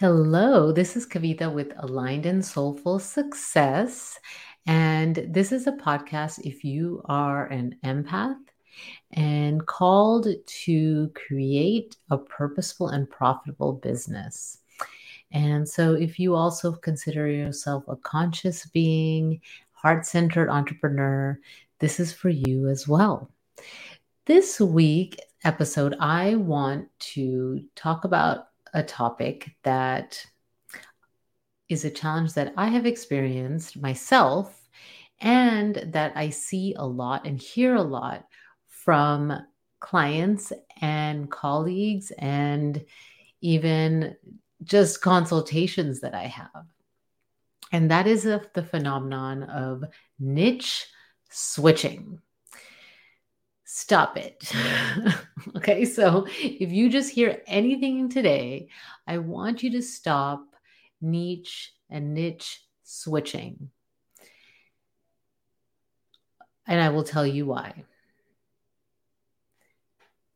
Hello, this is Kavita with Aligned and Soulful Success. And this is a podcast if you are an empath and called to create a purposeful and profitable business. And so, if you also consider yourself a conscious being, heart centered entrepreneur, this is for you as well. This week episode, I want to talk about a topic that is a challenge that I have experienced myself and that I see a lot and hear a lot from clients and colleagues and even just consultations that I have. And that is the phenomenon of niche switching. Stop it. okay, so if you just hear anything today, I want you to stop niche and niche switching. And I will tell you why.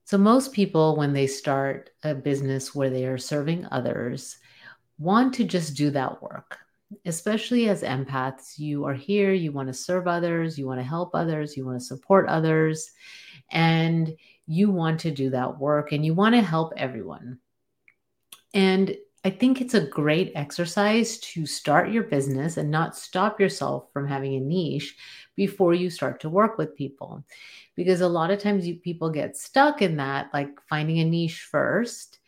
So, most people, when they start a business where they are serving others, want to just do that work. Especially as empaths, you are here, you want to serve others, you want to help others, you want to support others and you want to do that work and you want to help everyone. And I think it's a great exercise to start your business and not stop yourself from having a niche before you start to work with people. Because a lot of times you, people get stuck in that, like finding a niche first,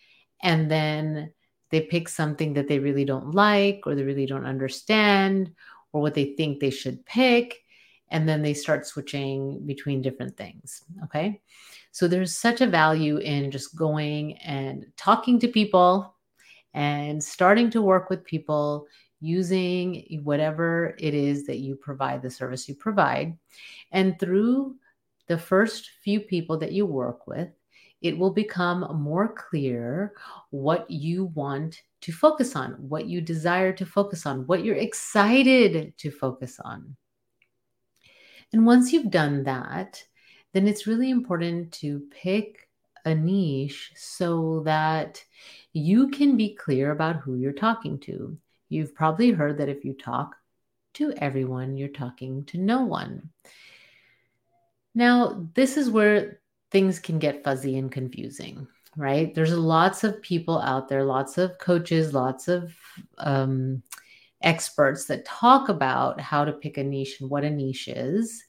and then they pick something that they really don't like or they really don't understand or what they think they should pick and then they start switching between different things. Okay. So there's such a value in just going and talking to people and starting to work with people using whatever it is that you provide, the service you provide. And through the first few people that you work with, it will become more clear what you want to focus on, what you desire to focus on, what you're excited to focus on. And once you've done that, then it's really important to pick a niche so that you can be clear about who you're talking to. You've probably heard that if you talk to everyone, you're talking to no one. Now, this is where things can get fuzzy and confusing, right? There's lots of people out there, lots of coaches, lots of um, experts that talk about how to pick a niche and what a niche is.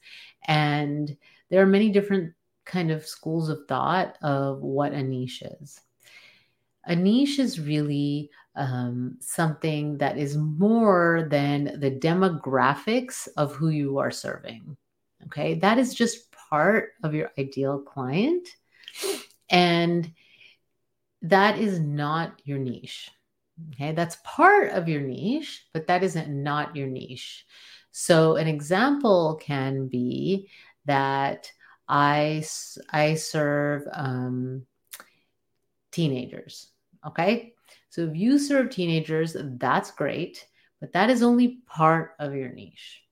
And there are many different kind of schools of thought of what a niche is. A niche is really um, something that is more than the demographics of who you are serving. Okay, that is just part of your ideal client. And that is not your niche. Okay, that's part of your niche, but that isn't not your niche. So an example can be that I I serve um, teenagers. Okay, so if you serve teenagers, that's great, but that is only part of your niche.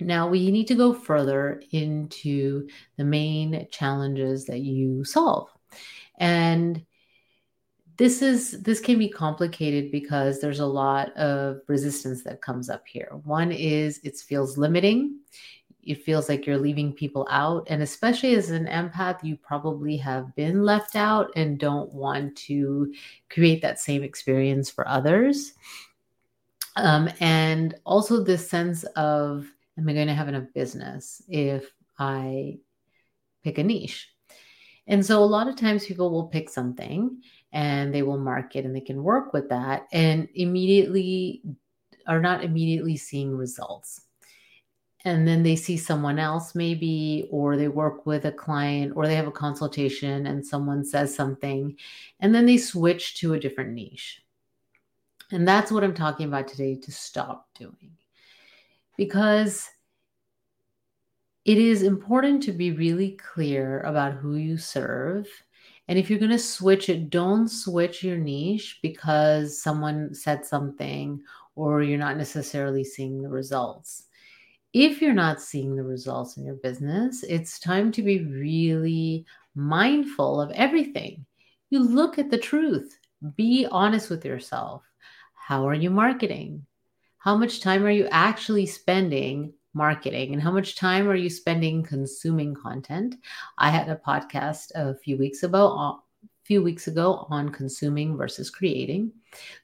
Now we need to go further into the main challenges that you solve. And this is this can be complicated because there's a lot of resistance that comes up here. One is it feels limiting. It feels like you're leaving people out. And especially as an empath you probably have been left out and don't want to create that same experience for others. Um, and also this sense of am i going to have enough business if i pick a niche and so a lot of times people will pick something and they will market and they can work with that and immediately are not immediately seeing results. And then they see someone else, maybe, or they work with a client or they have a consultation and someone says something, and then they switch to a different niche. And that's what I'm talking about today to stop doing. Because it is important to be really clear about who you serve and if you're going to switch it, don't switch your niche because someone said something or you're not necessarily seeing the results. If you're not seeing the results in your business, it's time to be really mindful of everything. You look at the truth. be honest with yourself. How are you marketing? How much time are you actually spending marketing and how much time are you spending consuming content? I had a podcast a few weeks ago a few weeks ago on consuming versus creating.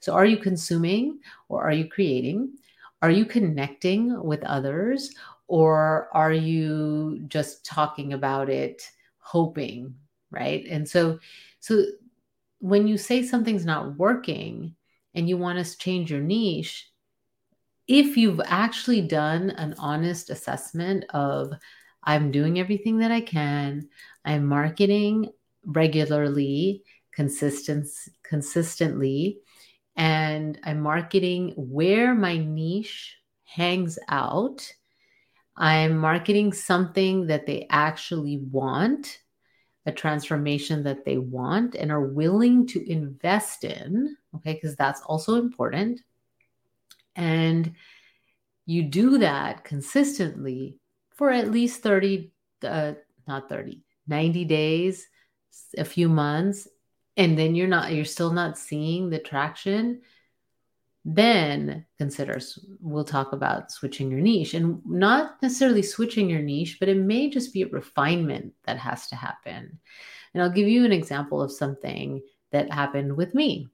So are you consuming or are you creating? Are you connecting with others or are you just talking about it hoping, right? And so so when you say something's not working and you want to change your niche, if you've actually done an honest assessment of I'm doing everything that I can, I'm marketing regularly, consistent, consistently, and I'm marketing where my niche hangs out. I'm marketing something that they actually want, a transformation that they want and are willing to invest in. Okay, because that's also important. And you do that consistently for at least 30, uh, not 30, 90 days, a few months, and then you're not, you're still not seeing the traction, then consider, we'll talk about switching your niche and not necessarily switching your niche, but it may just be a refinement that has to happen. And I'll give you an example of something that happened with me.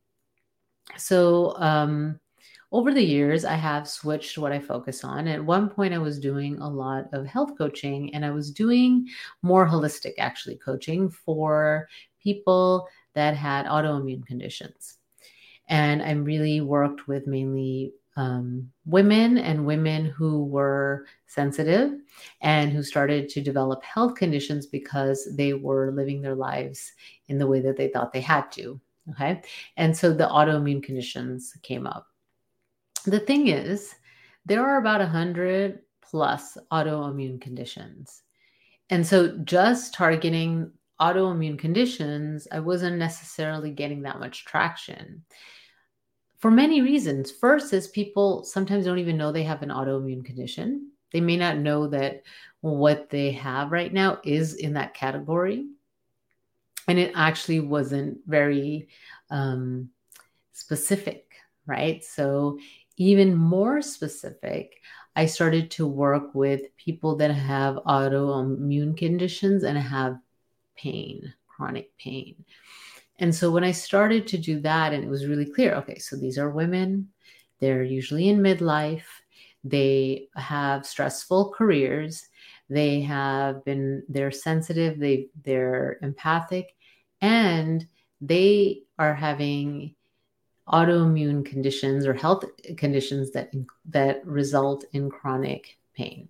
So, um, over the years, I have switched what I focus on. At one point, I was doing a lot of health coaching and I was doing more holistic, actually, coaching for people that had autoimmune conditions. And I really worked with mainly um, women and women who were sensitive and who started to develop health conditions because they were living their lives in the way that they thought they had to. Okay. And so the autoimmune conditions came up. The thing is, there are about 100 plus autoimmune conditions. And so just targeting autoimmune conditions, I wasn't necessarily getting that much traction for many reasons. First is people sometimes don't even know they have an autoimmune condition. They may not know that what they have right now is in that category. And it actually wasn't very um, specific, right? So even more specific, I started to work with people that have autoimmune conditions and have pain, chronic pain. And so when I started to do that, and it was really clear okay, so these are women, they're usually in midlife, they have stressful careers, they have been, they're sensitive, they, they're empathic, and they are having autoimmune conditions or health conditions that that result in chronic pain.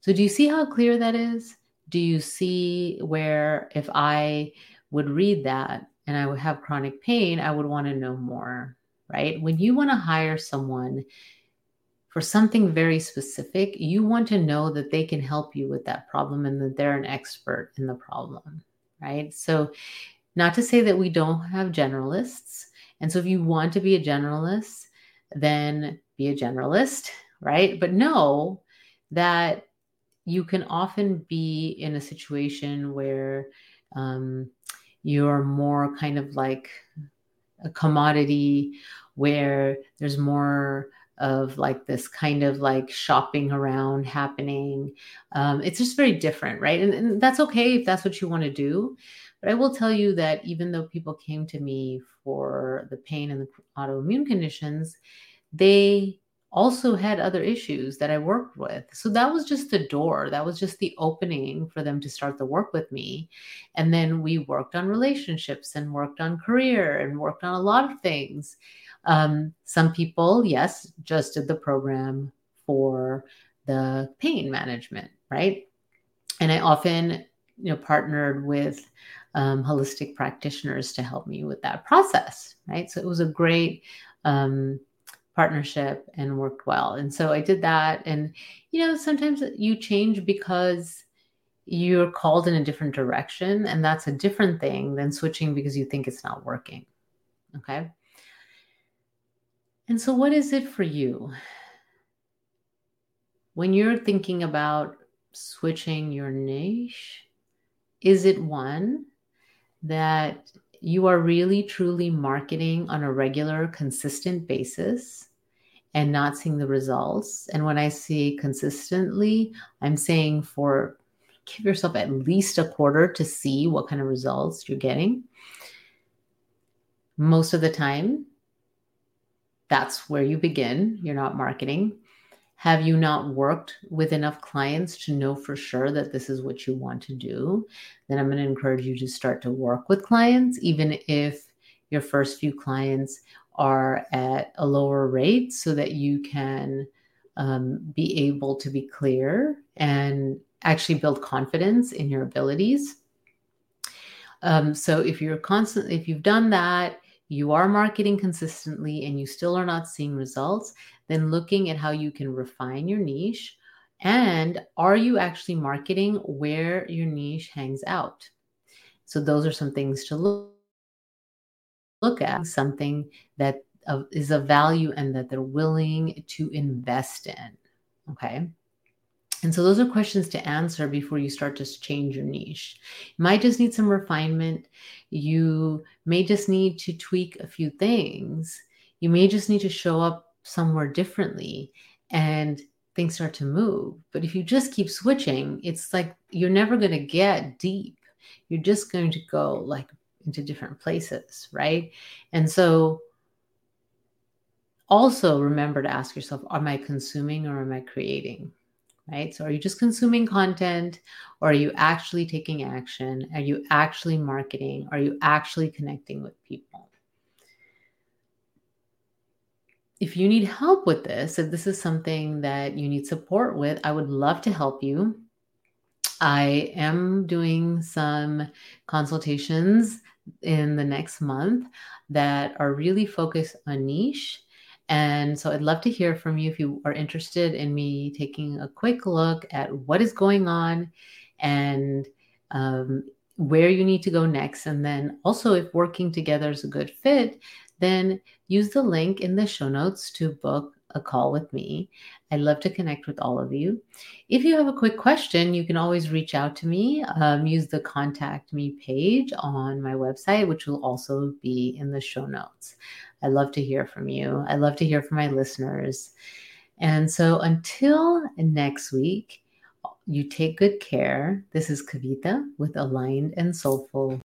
So do you see how clear that is? Do you see where if I would read that and I would have chronic pain, I would want to know more, right? When you want to hire someone for something very specific, you want to know that they can help you with that problem and that they're an expert in the problem, right? So, not to say that we don't have generalists, and so if you want to be a generalist, then be a generalist, right? But know that you can often be in a situation where um, you're more kind of like a commodity where there's more of like this kind of like shopping around happening. Um, it's just very different, right? And, and that's okay if that's what you want to do. But I will tell you that even though people came to me for the pain and the autoimmune conditions, they also had other issues that I worked with. So that was just the door. That was just the opening for them to start the work with me. And then we worked on relationships and worked on career and worked on a lot of things. Um, some people, yes, just did the program for the pain management, right? And I often, you know, partnered with um, holistic practitioners to help me with that process, right? So it was a great um, partnership and worked well. And so I did that. And, you know, sometimes you change because you're called in a different direction. And that's a different thing than switching because you think it's not working. Okay. And so, what is it for you? When you're thinking about switching your niche, is it one that you are really truly marketing on a regular, consistent basis and not seeing the results. And when I say consistently, I'm saying for give yourself at least a quarter to see what kind of results you're getting. Most of the time, that's where you begin. You're not marketing. Have you not worked with enough clients to know for sure that this is what you want to do? Then I'm going to encourage you to start to work with clients, even if your first few clients are at a lower rate, so that you can um, be able to be clear and actually build confidence in your abilities. Um, so if you're constantly, if you've done that, you are marketing consistently and you still are not seeing results, then looking at how you can refine your niche and are you actually marketing where your niche hangs out? So those are some things to look look at something that is of value and that they're willing to invest in. Okay. And so those are questions to answer before you start to change your niche. You might just need some refinement. You may just need to tweak a few things. You may just need to show up somewhere differently and things start to move. But if you just keep switching, it's like you're never going to get deep. You're just going to go like into different places, right? And so also remember to ask yourself, am I consuming or am I creating? Right? So, are you just consuming content or are you actually taking action? Are you actually marketing? Are you actually connecting with people? If you need help with this, if this is something that you need support with, I would love to help you. I am doing some consultations in the next month that are really focused on niche and so I'd love to hear from you if you are interested in me taking a quick look at what is going on and um, where you need to go next. And then also, if working together is a good fit, then use the link in the show notes to book a call with me. I'd love to connect with all of you. If you have a quick question, you can always reach out to me. Um, use the contact me page on my website, which will also be in the show notes. I love to hear from you. I love to hear from my listeners. And so until next week, you take good care. This is Kavita with Aligned and Soulful.